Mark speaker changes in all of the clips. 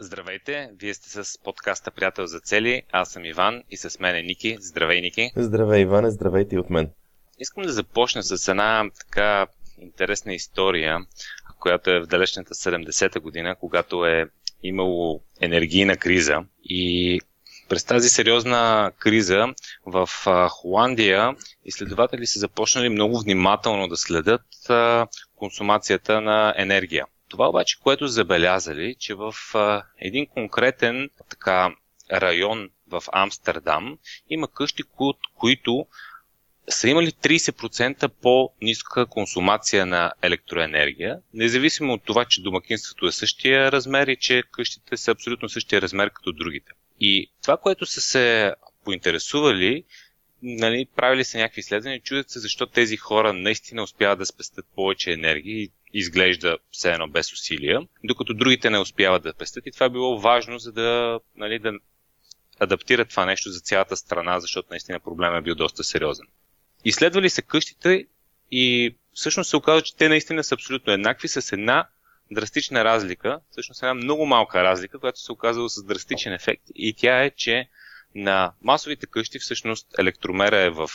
Speaker 1: Здравейте, вие сте с подкаста Приятел за цели. Аз съм Иван и с мен е Ники. Здравей, Ники.
Speaker 2: Здравей, Иване, здравейте и от мен.
Speaker 1: Искам да започна с една така интересна история, която е в далечната 70-та година, когато е имало енергийна криза и през тази сериозна криза в Холандия изследователи са започнали много внимателно да следят консумацията на енергия. Това обаче, което забелязали, че в а, един конкретен така, район в Амстердам има къщи, които са имали 30% по-ниска консумация на електроенергия, независимо от това, че домакинството е същия размер и че къщите са абсолютно същия размер като другите. И това, което са се поинтересували, нали, правили са някакви изследвания, чудят се защо тези хора наистина успяват да спестят повече енергия и изглежда все едно без усилия, докато другите не успяват да пестят. И това е било важно, за да, нали, да адаптират това нещо за цялата страна, защото наистина проблемът е бил доста сериозен. Изследвали се къщите и всъщност се оказва, че те наистина са абсолютно еднакви с една драстична разлика, всъщност една много малка разлика, която се оказва с драстичен ефект и тя е, че на масовите къщи всъщност електромера е в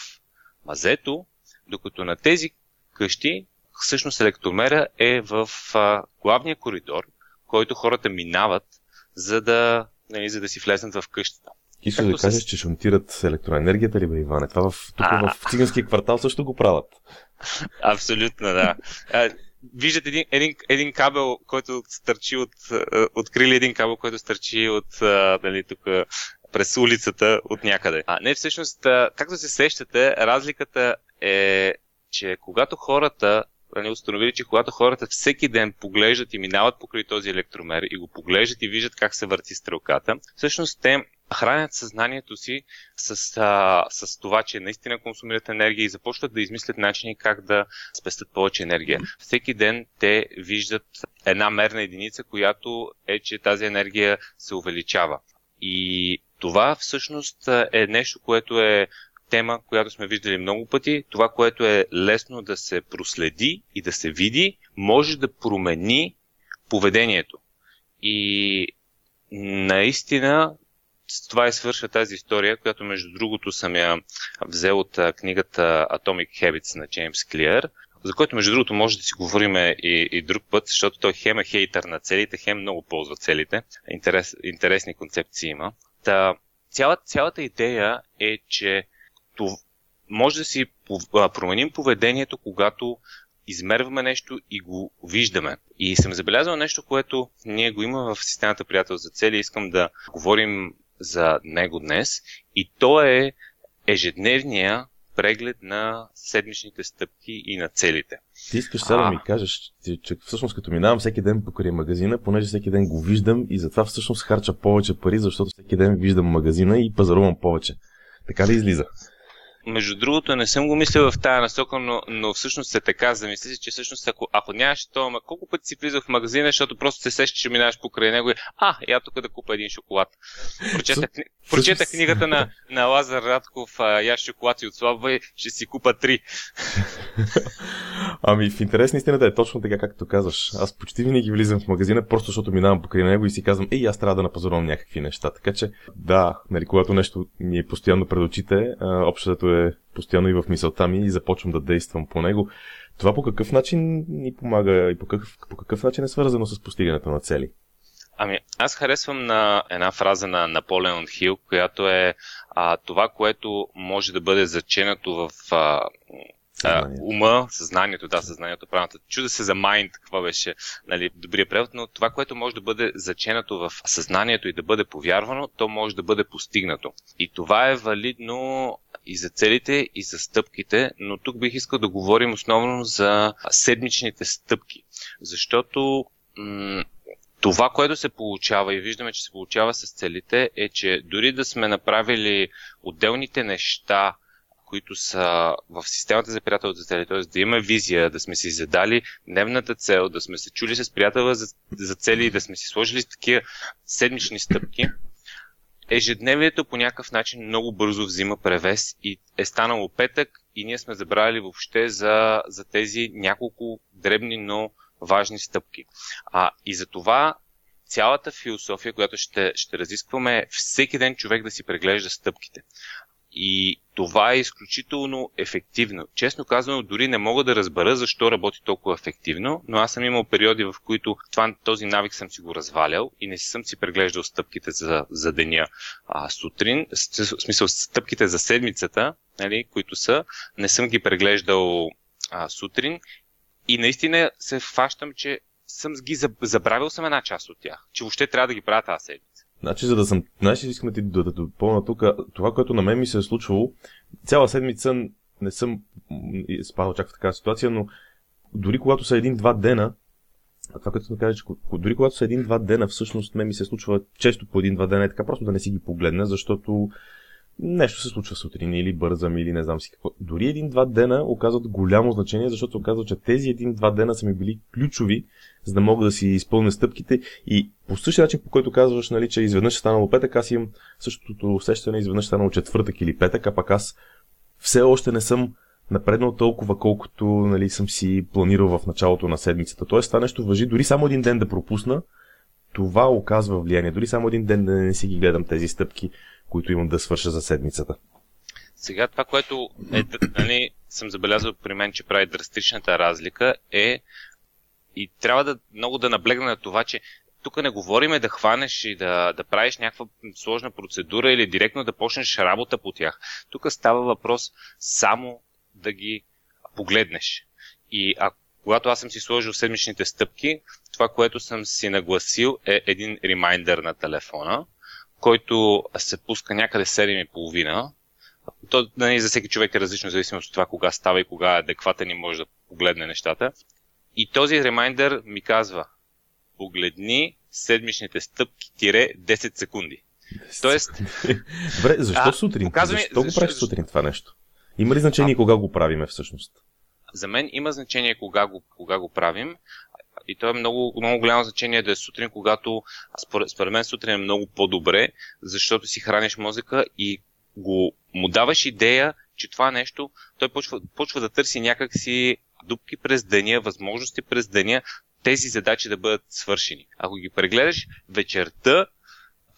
Speaker 1: мазето, докато на тези къщи всъщност електромера е в а, главния коридор, който хората минават, за да, нали, за да си влезнат в къщата.
Speaker 2: Ти ще да кажеш, с... че шунтират електроенергията ли бе, Иване? Това в, тук а... в циганския квартал също го правят.
Speaker 1: Абсолютно, да. Виждат един, един, един кабел, който стърчи от... Открили един кабел, който стърчи от нали, тук през улицата от някъде. А не, всъщност, както се сещате, разликата е, че когато хората нали, установили, че когато хората всеки ден поглеждат и минават покрай този електромер и го поглеждат и виждат как се върти стрелката, всъщност те хранят съзнанието си с, а, с това, че наистина консумират енергия и започват да измислят начини как да спестят повече енергия. Всеки ден те виждат една мерна единица, която е, че тази енергия се увеличава. И това всъщност е нещо, което е тема, която сме виждали много пъти. Това, което е лесно да се проследи и да се види, може да промени поведението. И наистина с това е свърша тази история, която между другото съм я взел от книгата Atomic Habits на Джеймс Клиер, за който между другото може да си говорим и, и друг път, защото той хем е хейтър на целите, хем много ползва целите. Интерес, интересни концепции има. Та, цяла, цялата идея е, че може да си променим поведението, когато измерваме нещо и го виждаме. И съм забелязал нещо, което ние го има в системата Приятел за цели. Искам да говорим за него днес. И то е ежедневния преглед на седмичните стъпки и на целите.
Speaker 2: Ти искаш сега да ми кажеш, че всъщност като минавам всеки ден покрай магазина, понеже всеки ден го виждам и затова всъщност харча повече пари, защото всеки ден виждам магазина и пазарувам повече. Така ли излиза?
Speaker 1: Между другото, не съм го мислил в тази насока, но, но всъщност е така. Замисли си, че всъщност ако, ако нямаш това, ма колко пъти си влизал в магазина, защото просто се сещаш, че минаваш покрай него и а, я тук да купа един шоколад. Прочета, прочета книгата на, на Лазар Радков, я шоколад и отслабва и ще си купа три.
Speaker 2: Ами в интерес наистина да е точно така, както казваш. Аз почти винаги влизам в магазина, просто защото минавам покрай него и си казвам, ей, аз трябва да напазарувам някакви неща. Така че, да, нали, когато нещо ми е постоянно пред очите, общото е постоянно и в мисълта ми и започвам да действам по него. Това по какъв начин ни помага и по какъв, по какъв начин е свързано с постигането на цели?
Speaker 1: Ами, аз харесвам на една фраза на Наполеон Хил, която е а, това, което може да бъде заченато в а, Съзнанието. ума, съзнанието, да, съзнанието, правилната. Чуда се за майнд, какво беше нали, добрия превод, но това, което може да бъде заченато в съзнанието и да бъде повярвано, то може да бъде постигнато. И това е валидно и за целите, и за стъпките, но тук бих искал да говорим основно за седмичните стъпки. Защото м- това, което се получава и виждаме, че се получава с целите, е, че дори да сме направили отделните неща, които са в системата за приятел за цели, т.е. да имаме визия, да сме си задали дневната цел, да сме се чули с приятела за, за цели и да сме си сложили такива седмични стъпки, ежедневието по някакъв начин много бързо взима превес и е станало петък и ние сме забравили въобще за, за тези няколко дребни, но важни стъпки. А, и за това цялата философия, която ще, ще разискваме е всеки ден човек да си преглежда стъпките. И това е изключително ефективно. Честно казано, дори не мога да разбера защо работи толкова ефективно, но аз съм имал периоди, в които това, този навик съм си го развалял и не съм си преглеждал стъпките за, за деня а, сутрин, в смисъл стъпките за седмицата, нали, които са, не съм ги преглеждал а, сутрин и наистина се фащам, че съм ги забравил съм една част от тях, че въобще трябва да ги правя тази седмица.
Speaker 2: Значи, за да съм... Знаеш, искам да ти да, да допълна тук. Това, което на мен ми се е случвало, цяла седмица не съм спадал чак в такава ситуация, но дори когато са един-два дена, това, което съм кажа, че дори когато са един-два дена, всъщност мен ми се случва често по един-два дена, е така просто да не си ги погледна, защото нещо се случва сутрин или бързам или не знам си какво. Дори един-два дена оказват голямо значение, защото оказва, че тези един-два дена са ми били ключови, за да мога да си изпълня стъпките и по същия начин, по който казваш, нали, че изведнъж е станало петък, аз имам същото усещане, изведнъж е станало четвъртък или петък, а пък аз все още не съм напреднал толкова, колкото нали, съм си планирал в началото на седмицата. Тоест това нещо въжи дори само един ден да пропусна, това оказва влияние. Дори само един ден да не си ги гледам тези стъпки, които имам да свърша за седмицата.
Speaker 1: Сега това, което е, нали, съм забелязал при мен, че прави драстичната разлика е и трябва да много да наблегна на това, че тук не говориме да хванеш и да, да правиш някаква сложна процедура или директно да почнеш работа по тях. Тук става въпрос само да ги погледнеш. И а, когато аз съм си сложил седмичните стъпки, това, което съм си нагласил е един ремайндър на телефона, който се пуска някъде 7.30. То нали, за всеки човек е различно, зависимо от това кога става и кога е адекватен и може да погледне нещата. И този ремайндър ми казва, погледни седмичните стъпки тире 10 секунди. Тоест...
Speaker 2: Добре, защо а, сутрин? Защо ми, го правиш сутрин това нещо? Има ли значение а, кога го правиме всъщност?
Speaker 1: За мен има значение кога го, кога го правим. И то е много, много голямо значение да е сутрин, когато според, според мен сутрин е много по-добре, защото си храниш мозъка и го, му даваш идея, че това нещо, той почва, почва да търси някакси дупки през деня, възможности през деня, тези задачи да бъдат свършени. Ако ги прегледаш вечерта,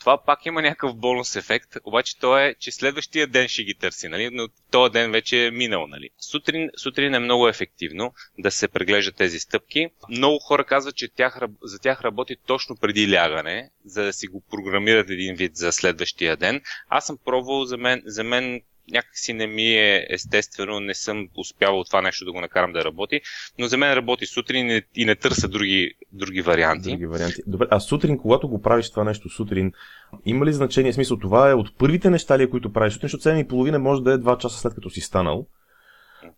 Speaker 1: това пак има някакъв бонус ефект, обаче то е, че следващия ден ще ги търси, нали? но този ден вече е минал. Нали? Сутрин, сутрин е много ефективно да се преглеждат тези стъпки. Много хора казват, че тях, за тях работи точно преди лягане, за да си го програмират един вид за следващия ден. Аз съм пробвал, за мен, за мен някакси не ми е естествено, не съм успявал това нещо да го накарам да работи, но за мен работи сутрин и не, и не търся други, други варианти.
Speaker 2: Други варианти. Добре, а сутрин, когато го правиш това нещо сутрин, има ли значение, смисъл това е от първите неща ли, които правиш сутрин, защото 7 и половина може да е 2 часа след като си станал,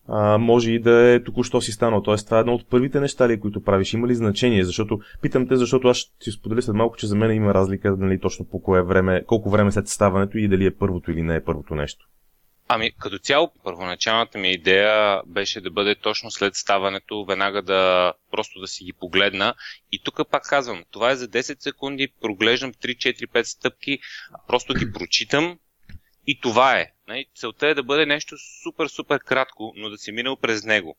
Speaker 2: а, може и да е току-що си станал. Тоест, това е едно от първите неща, ли, които правиш. Има ли значение? Защото, питам те, защото аз ще ти споделя след малко, че за мен има разлика нали, точно по кое време, колко време след ставането и дали е първото или не е първото нещо.
Speaker 1: Ами, като цяло, първоначалната ми идея беше да бъде точно след ставането, веднага да просто да си ги погледна. И тук пак казвам, това е за 10 секунди, проглеждам 3-4-5 стъпки, просто ги прочитам и това е. Нали, целта е да бъде нещо супер-супер кратко, но да си минал през него.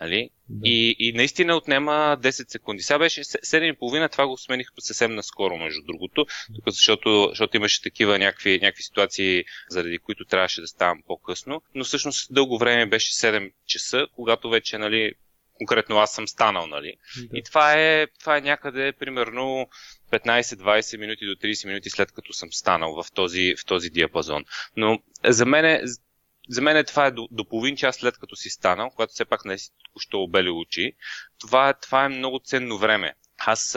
Speaker 1: Нали? Да. И, и наистина отнема 10 секунди. Сега беше 7,5, това го смених съвсем наскоро, между другото, тук защото, защото имаше такива някакви, някакви ситуации, заради които трябваше да ставам по-късно. Но всъщност дълго време беше 7 часа, когато вече, нали, конкретно аз съм станал, нали? Да. И това е, това е някъде примерно 15-20 минути до 30 минути след като съм станал в този, в този диапазон. Но за мен за мен това е до, до половин час след като си станал, когато все пак не си току-що обели очи. Това, това е много ценно време. Аз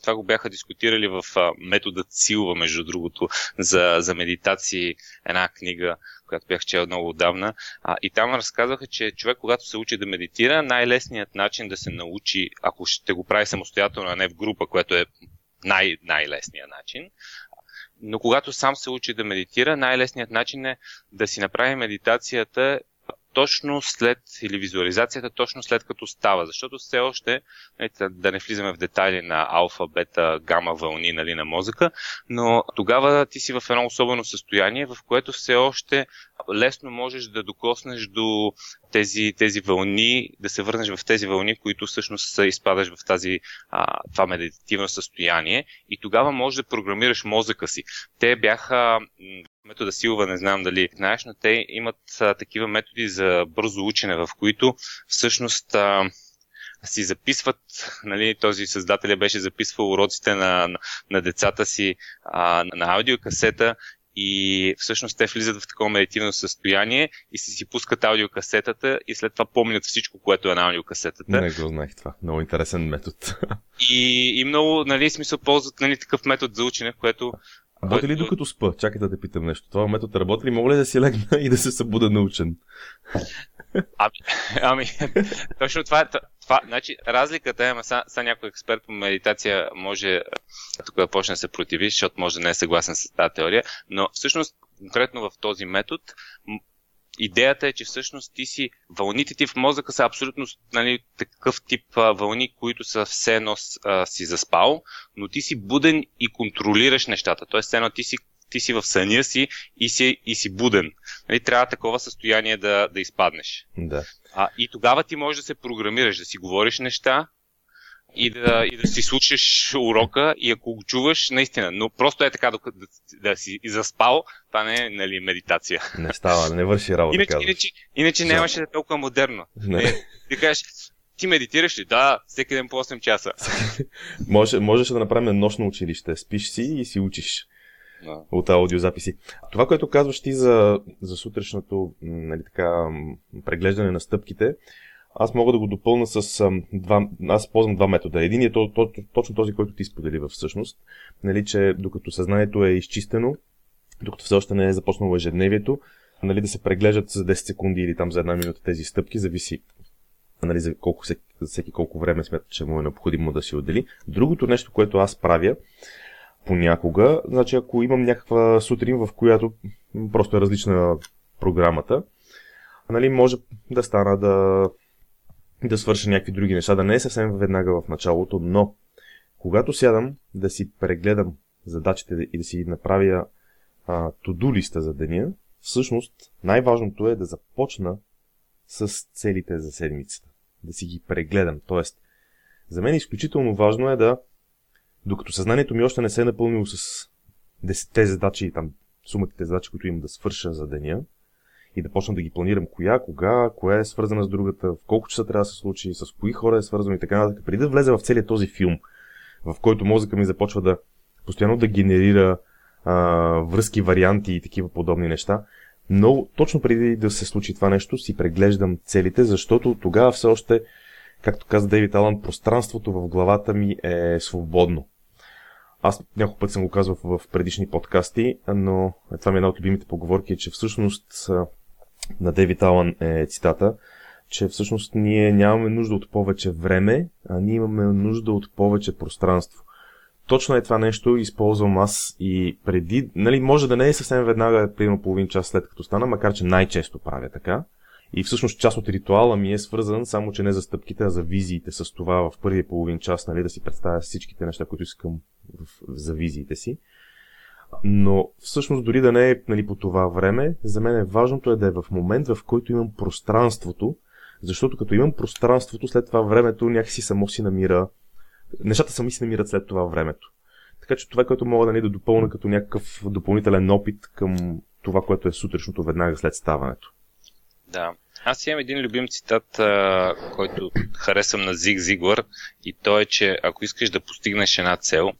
Speaker 1: това го бяха дискутирали в а, метода Силва, между другото, за, за медитации, една книга, която бях чел много отдавна. А, и там разказваха, че човек, когато се учи да медитира, най-лесният начин да се научи, ако ще го прави самостоятелно, а не в група, което е най- най-лесният начин, но когато сам се учи да медитира, най-лесният начин е да си направи медитацията точно след, или визуализацията точно след като става, защото все още, нали, да не влизаме в детайли на алфа, бета, гама вълни нали, на мозъка, но тогава ти си в едно особено състояние, в което все още лесно можеш да докоснеш до тези, тези вълни, да се върнеш в тези вълни, които всъщност изпадаш в тази, а, това медитативно състояние и тогава можеш да програмираш мозъка си. Те бяха метода Силва, не знам дали знаеш, но те имат а, такива методи за бързо учене, в които всъщност а, си записват, нали, този създателя беше записвал уроците на, на, на децата си а, на аудиокасета и всъщност те влизат в такова медитивно състояние и си, си пускат аудиокасетата и след това помнят всичко, което е на аудиокасетата.
Speaker 2: Не го знаех това. Много интересен метод.
Speaker 1: И, и много, нали, смисъл ползват нали, такъв метод за учене, което
Speaker 2: Работи ли докато спа? Чакай да те питам нещо. Това метод работи ли? Мога ли да си легна и да се събуда научен?
Speaker 1: Ами, ами точно това е. Това, значи, разликата е, ама са, са някой експерт по медитация може тук да почне да се противи, защото може да не е съгласен с тази теория, но всъщност конкретно в този метод идеята е, че всъщност ти си, вълните ти в мозъка са абсолютно нали, такъв тип вълни, които са все едно си заспал, но ти си буден и контролираш нещата. Тоест, едно ти си ти си в съня си и си, и си буден. Нали, трябва такова състояние да, да изпаднеш.
Speaker 2: Да.
Speaker 1: А, и тогава ти можеш да се програмираш, да си говориш неща, и да, и да си слушаш урока и ако го чуваш, наистина. Но просто е така, да, да, да си заспал, това не е нали, медитация.
Speaker 2: Не става, не върши работа.
Speaker 1: Иначе, иначе, иначе нямаше да е толкова модерно. Не. не ти кажеш, ти медитираш ли? Да, всеки ден по 8 часа.
Speaker 2: Може, можеше да направим нощно училище. Спиш си и си учиш. Да. От аудиозаписи. Това, което казваш ти за, за сутрешното нали, така, преглеждане на стъпките, аз мога да го допълна с два. Аз ползвам два метода. Един е то, то, точно този, който ти сподели всъщност. Нали, че докато съзнанието е изчистено, докато все още не е започнало ежедневието, нали, да се преглеждат за 10 секунди или там за една минута тези стъпки, зависи нали, за колко, всеки, всеки колко време смята, че му е необходимо да си отдели. Другото нещо, което аз правя понякога, значи ако имам някаква сутрин, в която просто е различна програмата, нали, може да стана да да свърша някакви други неща, да не е съвсем веднага в началото, но когато сядам да си прегледам задачите и да си направя туду листа за деня, всъщност най-важното е да започна с целите за седмицата. Да си ги прегледам. Тоест, за мен изключително важно е да, докато съзнанието ми още не се е напълнило с 10 задачи, там суматите задачи, които имам да свърша за деня, и да почна да ги планирам коя, кога, коя е свързана с другата, в колко часа трябва да се случи, с кои хора е свързано и така нататък. Преди да влезе в целият този филм, в който мозъка ми започва да постоянно да генерира а, връзки, варианти и такива подобни неща, но точно преди да се случи това нещо, си преглеждам целите, защото тогава все още, както каза Дейвид Алан, пространството в главата ми е свободно. Аз няколко път съм го казвал в предишни подкасти, но това ми е една от любимите поговорки, че всъщност на Дейвид Алан е цитата, че всъщност ние нямаме нужда от повече време, а ние имаме нужда от повече пространство. Точно е това нещо, използвам аз и преди, нали, може да не е съвсем веднага, примерно половин час след като стана, макар че най-често правя така. И всъщност част от ритуала ми е свързан, само че не за стъпките, а за визиите с това в първия половин час, нали, да си представя всичките неща, които искам в, за визиите си. Но всъщност дори да не е нали, по това време, за мен е важното е да е в момент, в който имам пространството, защото като имам пространството, след това времето някакси само си намира, нещата сами си намират след това времето. Така че това, което мога нали, да допълна като някакъв допълнителен опит към това, което е сутрешното веднага след ставането.
Speaker 1: Да. Аз имам един любим цитат, а, който харесвам на Зиг Зиглър и то е, че ако искаш да постигнеш една цел,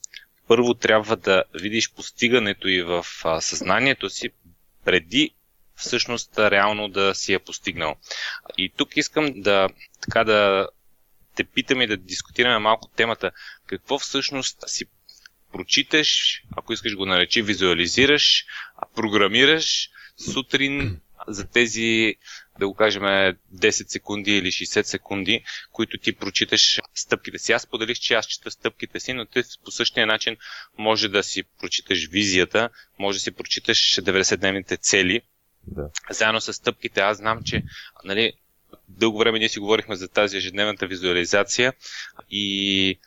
Speaker 1: първо трябва да видиш постигането и в а, съзнанието си преди всъщност реално да си я постигнал. И тук искам да така да те питаме и да дискутираме малко темата. Какво всъщност си прочиташ, ако искаш го наречи, визуализираш, програмираш сутрин за тези да го кажем 10 секунди или 60 секунди, които ти прочиташ стъпките си. Аз поделих, че аз чета стъпките си, но ти по същия начин може да си прочиташ визията, може да си прочиташ 90-дневните цели. Да. Заедно с стъпките аз знам, че нали, дълго време ние си говорихме за тази ежедневната визуализация и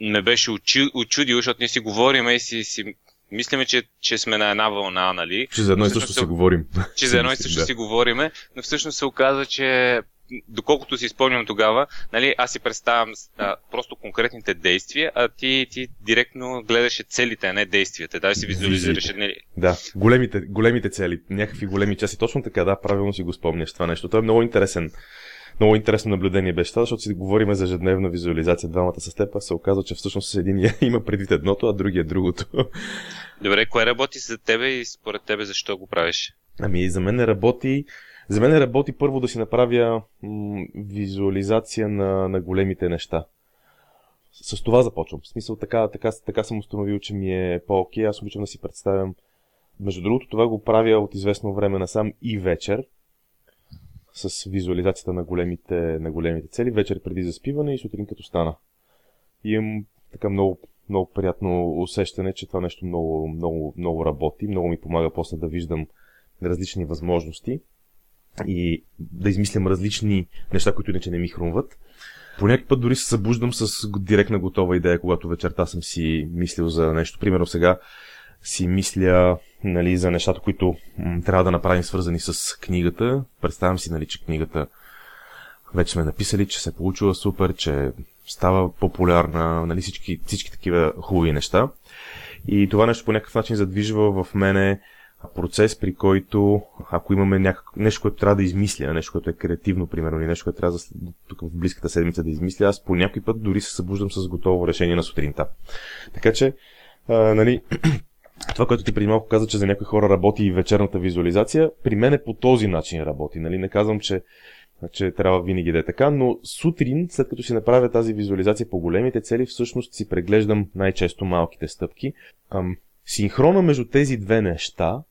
Speaker 1: ме беше очудило, защото ние си говориме и си, си мислиме, че, че сме на една вълна, нали?
Speaker 2: Че за едно и също си говорим.
Speaker 1: Че за едно и също да. си говориме, но всъщност се оказа, че доколкото си спомням тогава, нали, аз си представям а, просто конкретните действия, а ти, ти директно гледаше целите, а не действията. Да, си визуализираш. Нали?
Speaker 2: Да, големите, големите цели, някакви големи части. Точно така, да, правилно си го спомняш това нещо. Това е много интересен. Много интересно наблюдение беше това, защото си говорим за ежедневна визуализация двамата с теб, се оказва, че всъщност един има предвид едното, а другия другото.
Speaker 1: Добре, кое работи за тебе и според тебе защо го правиш?
Speaker 2: Ами, за мен работи за мен работи първо да си направя м- визуализация на, на големите неща. С това започвам. В смисъл така, така, така съм установил, че ми е по-окей. Аз обичам да си представям. Между другото, това го правя от известно време насам и вечер. С визуализацията на големите, на големите цели. Вечер преди заспиване и сутрин като стана. И имам така много, много приятно усещане, че това нещо много, много, много работи. Много ми помага после да виждам различни възможности и да измислям различни неща, които иначе не ми хрумват. По път дори се събуждам с директна готова идея, когато вечерта съм си мислил за нещо. Примерно сега си мисля нали, за нещата, които трябва да направим свързани с книгата. Представям си, нали, че книгата вече сме написали, че се е получила супер, че става популярна, нали, всички, всички такива хубави неща. И това нещо по някакъв начин задвижва в мене процес, при който ако имаме някак... нещо, което трябва да измисля, нещо, което е креативно, примерно, или нещо, което трябва да, тук в близката седмица да измисля, аз по някой път дори се събуждам с готово решение на сутринта. Така че, а, нали, това, което ти преди малко каза, че за някои хора работи и вечерната визуализация, при мен е по този начин работи. Нали? Не казвам, че, че трябва винаги да е така, но сутрин, след като си направя тази визуализация по големите цели, всъщност си преглеждам най-често малките стъпки. Ам, синхрона между тези две неща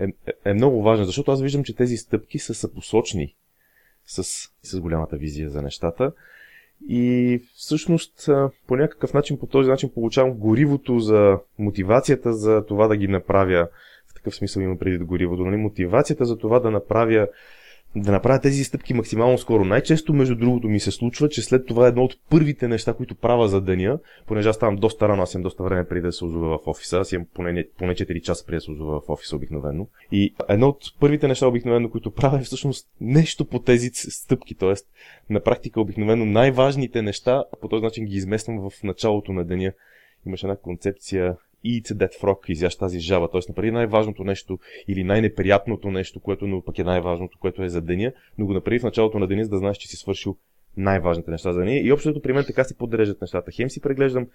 Speaker 2: е, е, е много важен, защото аз виждам, че тези стъпки са съпосочни с, с голямата визия за нещата. И всъщност по някакъв начин, по този начин получавам горивото за мотивацията за това да ги направя. В такъв смисъл има преди горивото. Нали? Мотивацията за това да направя да направя тези стъпки максимално скоро. Най-често, между другото, ми се случва, че след това едно от първите неща, които правя за деня, понеже аз ставам доста рано, аз имам доста време преди да се озова в офиса, аз имам поне, поне 4 часа преди да се озова в офиса обикновено. И едно от първите неща, обикновено, които правя е всъщност нещо по тези стъпки, т.е. на практика обикновено най-важните неща, по този начин ги измествам в началото на деня. Имаше една концепция eat that frog, изящ тази жаба. Тоест, направи най-важното нещо или най-неприятното нещо, което но пък е най-важното, което е за деня, но го направи в началото на деня, за да знаеш, че си свършил най-важните неща за деня. И общото при мен така си подреждат нещата. Хем си преглеждам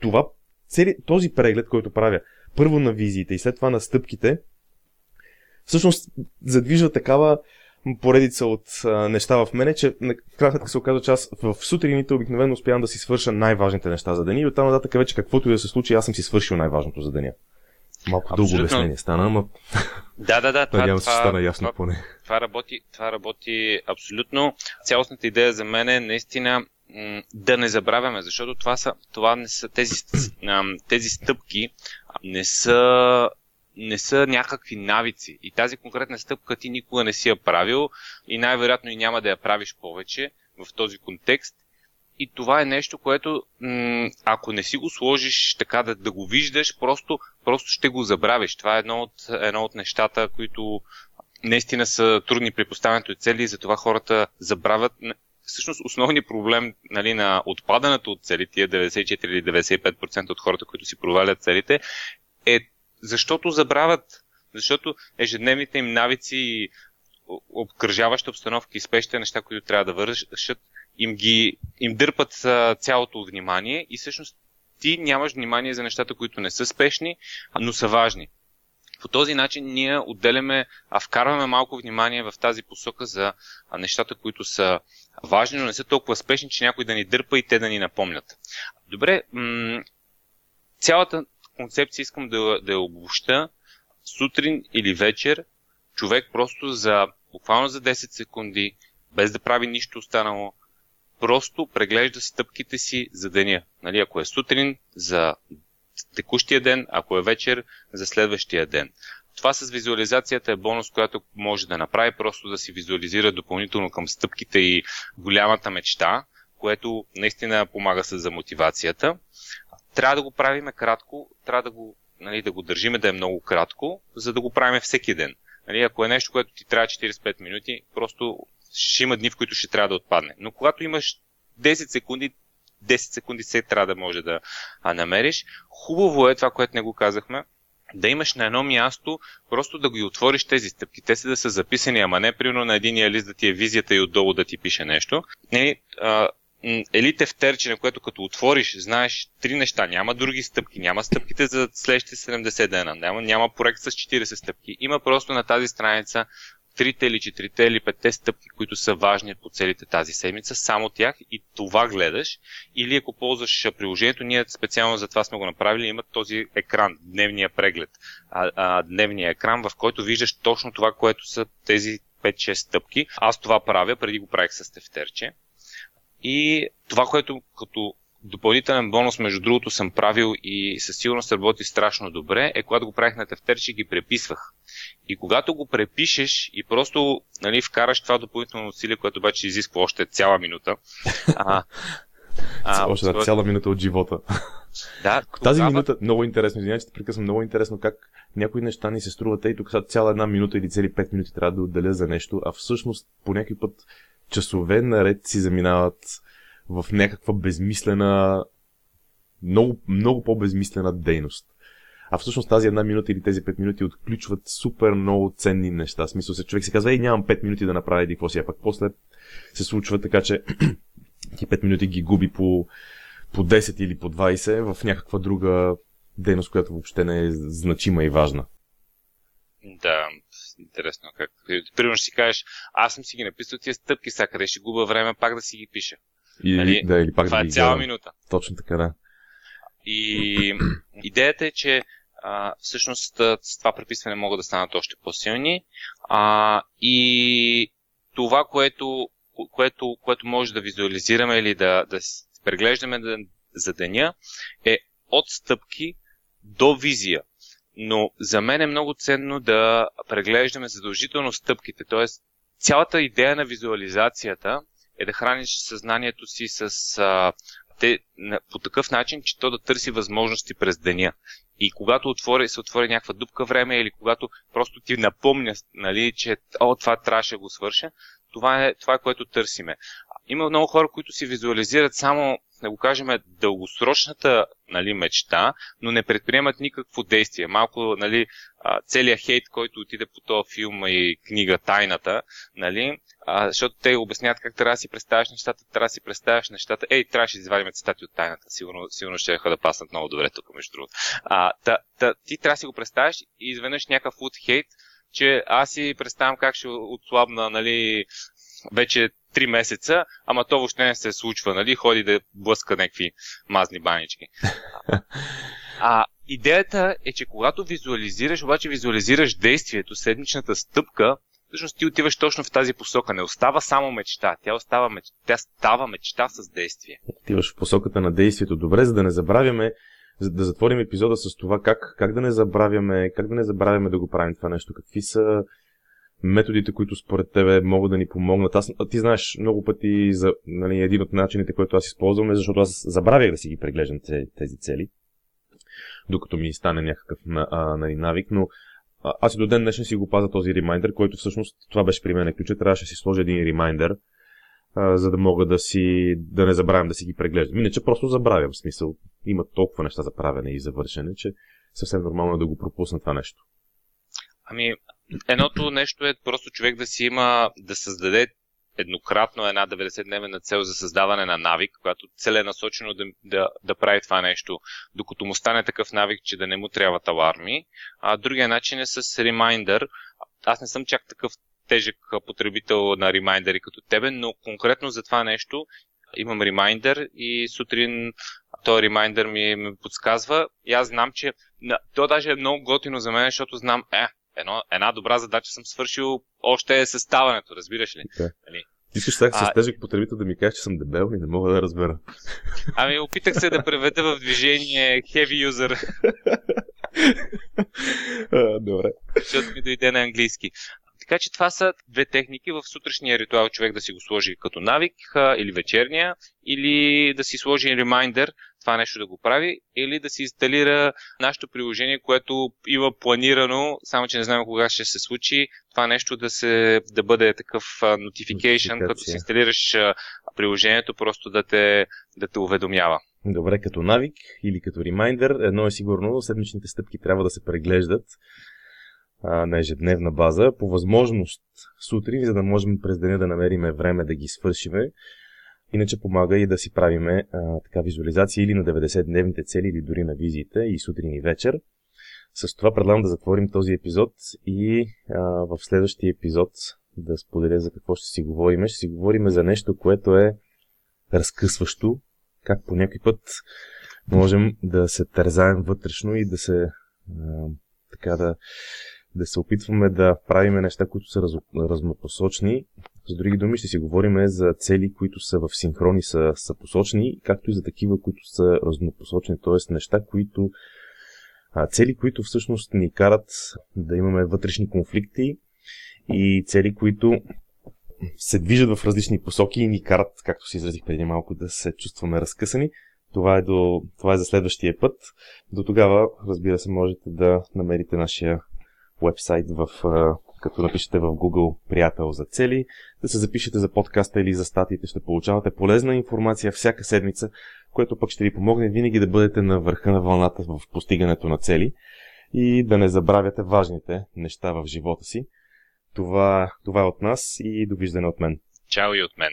Speaker 2: това, цели, този преглед, който правя, първо на визиите и след това на стъпките, всъщност задвижва такава поредица от а, неща в мене, че на крайна се оказва, че аз в сутрините обикновено успявам да си свърша най-важните неща за деня и оттам нататък вече каквото и да се случи, аз съм си свършил най-важното за деня. Малко Абсолютно. дълго обяснение стана, но...
Speaker 1: Да, да, да.
Speaker 2: Това, Надявам се, стана ясно
Speaker 1: това,
Speaker 2: поне.
Speaker 1: Това работи, това работи абсолютно. Цялостната идея за мен е наистина да не забравяме, защото това са, това не са тези, тези стъпки не са не са някакви навици. И тази конкретна стъпка ти никога не си я правил и най-вероятно и няма да я правиш повече в този контекст. И това е нещо, което ако не си го сложиш така да, да го виждаш, просто, просто ще го забравиш. Това е едно от, едно от нещата, които наистина са трудни при поставянето и цели и затова хората забравят. Всъщност основният проблем нали, на отпадането от цели, тия 94 или 95% от хората, които си провалят целите, е защото забравят, защото ежедневните им навици и обкръжаваща обстановка и спешните неща, които трябва да вършат, им, ги, им дърпат цялото внимание и всъщност ти нямаш внимание за нещата, които не са спешни, но са важни. По този начин ние отделяме, а вкарваме малко внимание в тази посока за нещата, които са важни, но не са толкова спешни, че някой да ни дърпа и те да ни напомнят. Добре, м- цялата концепция искам да, да я обобща. Сутрин или вечер човек просто за буквално за 10 секунди, без да прави нищо останало, просто преглежда стъпките си за деня. Нали, ако е сутрин, за текущия ден, ако е вечер, за следващия ден. Това с визуализацията е бонус, която може да направи, просто да си визуализира допълнително към стъпките и голямата мечта, което наистина помага се за мотивацията трябва да го правиме кратко, трябва да го нали, да го държиме да е много кратко, за да го правим всеки ден. Нали, ако е нещо, което ти трябва 45 минути, просто ще има дни, в които ще трябва да отпадне. Но когато имаш 10 секунди, 10 секунди се трябва да може да а, намериш. Хубаво е това, което не го казахме, да имаш на едно място, просто да ги отвориш тези стъпки. Те си да са записани, ама не примерно на единия лист да ти е визията и отдолу да ти пише нещо. Не, а, елите в терче, на което като отвориш, знаеш три неща. Няма други стъпки, няма стъпките за следващите 70 дена, няма, няма проект с 40 стъпки. Има просто на тази страница трите или четирите или петте стъпки, които са важни по целите тази седмица, само тях и това гледаш. Или ако ползваш приложението, ние специално за това сме го направили, имат този екран, дневния преглед, а, а, дневния екран, в който виждаш точно това, което са тези 5-6 стъпки. Аз това правя, преди го правих с тефтерче. И това, което като допълнителен бонус, между другото, съм правил и със сигурност работи страшно добре, е когато го правих на тефтерче, ги преписвах. И когато го препишеш и просто нали, вкараш това допълнително усилие, което обаче изисква още цяла минута. А,
Speaker 2: а, още да, цяла минута от живота.
Speaker 1: Да,
Speaker 2: Тази тогава... минута, много интересно, извинявай, че те прекъсвам, много интересно как някои неща ни се струват, и тук са цяла една минута или цели 5 минути трябва да отделя за нещо, а всъщност по някой път часове наред си заминават в някаква безмислена, много, много по-безмислена дейност. А всъщност тази една минута или тези 5 минути отключват супер много ценни неща. Смисъл се човек си казва, ей, нямам 5 минути да направя еди какво си, а пък после се случва така, че ти 5 минути ги губи по, по 10 или по 20 в някаква друга дейност, която въобще не е значима и важна.
Speaker 1: Да, интересно как. Примерно ще си кажеш, аз съм си ги написал тия стъпки, сега къде ще губа време пак да си ги пиша.
Speaker 2: И, нали? да, или пак
Speaker 1: Това
Speaker 2: да
Speaker 1: е цяла гледам. минута.
Speaker 2: Точно така, да.
Speaker 1: И идеята е, че а, всъщност с това преписване могат да станат още по-силни. А, и това, което, което, което може да визуализираме или да, да преглеждаме да, за деня, е от стъпки до визия. Но за мен е много ценно да преглеждаме задължително стъпките. Т.е. цялата идея на визуализацията е да храниш съзнанието си с а, те, по такъв начин, че то да търси възможности през деня. И когато отвори, се отвори някаква дупка време или когато просто ти напомня, нали, че о, това трябваше да го свърша, това е, това е което търсиме. Има много хора, които си визуализират само, да го кажем, дългосрочната нали, мечта, но не предприемат никакво действие. Малко нали, целият хейт, който отиде по този филм и книга Тайната, нали, защото те обясняват как трябва да си представяш нещата, трябва да си представяш нещата. Ей, трябваше да извадим цитати от тайната. Сигурно, сигурно ще да паснат много добре тук, между другото. А, та, та, ти трябва да си го представяш и изведнъж някакъв от хейт, че аз си представям как ще отслабна, нали, вече 3 месеца, ама то въобще не се случва, нали, ходи да блъска някакви мазни банички. А идеята е, че когато визуализираш, обаче визуализираш действието, седмичната стъпка, всъщност ти отиваш точно в тази посока. Не остава само мечта, тя, остава меч... тя става мечта с действие.
Speaker 2: Отиваш в посоката на действието. Добре, за да не забравяме, за да затворим епизода с това как, как да не забравяме, как да не забравяме да го правим това нещо. Какви са методите, които според тебе могат да ни помогнат. Аз, ти знаеш много пъти за нали, един от начините, който аз използвам, е защото аз забравях да си ги преглеждам тези цели, докато ми стане някакъв нали, навик, но аз и до ден днешен си го пазя този ремайдер, който всъщност това беше при мен ключа. Трябваше да си сложа един ремайдер, за да мога да си, да не забравям да си ги преглеждам. Иначе просто забравям смисъл. Има толкова неща за правене и завършене, че съвсем нормално е да го пропусна това нещо.
Speaker 1: Ами, едното нещо е просто човек да си има, да създаде еднократно една 90-дневна цел за създаване на навик, която целенасочено да, да, да прави това нещо, докато му стане такъв навик, че да не му трябват аларми. А другия начин е с ремайндър. Аз не съм чак такъв тежък потребител на ремайндъри като тебе, но конкретно за това нещо имам ремайндър и сутрин този ремайндър ми, ми подсказва и аз знам, че то даже е много готино за мен, защото знам, е, едно, една добра задача съм свършил още е съставането, разбираш ли?
Speaker 2: Okay. Нали? Искаш сега с тежък потребител да ми кажеш, че съм дебел и не мога да разбера.
Speaker 1: Ами опитах се да преведа в движение heavy user.
Speaker 2: а, добре.
Speaker 1: Защото ми дойде на английски. Така че това са две техники в сутрешния ритуал човек да си го сложи като навик или вечерния, или да си сложи ремайндер. Това нещо да го прави, или да си инсталира нашето приложение, което има планирано, само че не знаем кога ще се случи, това нещо да, се, да бъде такъв notification, като си инсталираш приложението, просто да те, да те уведомява.
Speaker 2: Добре, като навик или като ремайндер, едно е сигурно, седмичните стъпки трябва да се преглеждат а, на ежедневна база, по възможност сутрин, за да можем през деня да намериме време да ги свършиме. Иначе помага и да си правиме а, така визуализация или на 90-дневните цели, или дори на визиите и сутрин и вечер. С това предлагам да затворим този епизод и а, в следващия епизод да споделя за какво ще си говорим. Ще си говорим за нещо, което е разкъсващо, как по някой път можем да се тързаем вътрешно и да се а, така да да се опитваме да правиме неща, които са раз, разнопосочни. С други думи ще си говорим за цели, които са в синхрон и са, са посочни, както и за такива, които са разнопосочни, т.е. неща, които цели, които всъщност ни карат да имаме вътрешни конфликти и цели, които се движат в различни посоки и ни карат, както си изразих преди малко, да се чувстваме разкъсани. Това е, до, това е за следващия път. До тогава, разбира се, можете да намерите нашия вебсайт, в, като напишете в Google приятел за цели, да се запишете за подкаста или за статиите, ще получавате полезна информация всяка седмица, което пък ще ви помогне винаги да бъдете на върха на вълната в постигането на цели и да не забравяте важните неща в живота си. Това, това е от нас и довиждане от мен.
Speaker 1: Чао и от мен.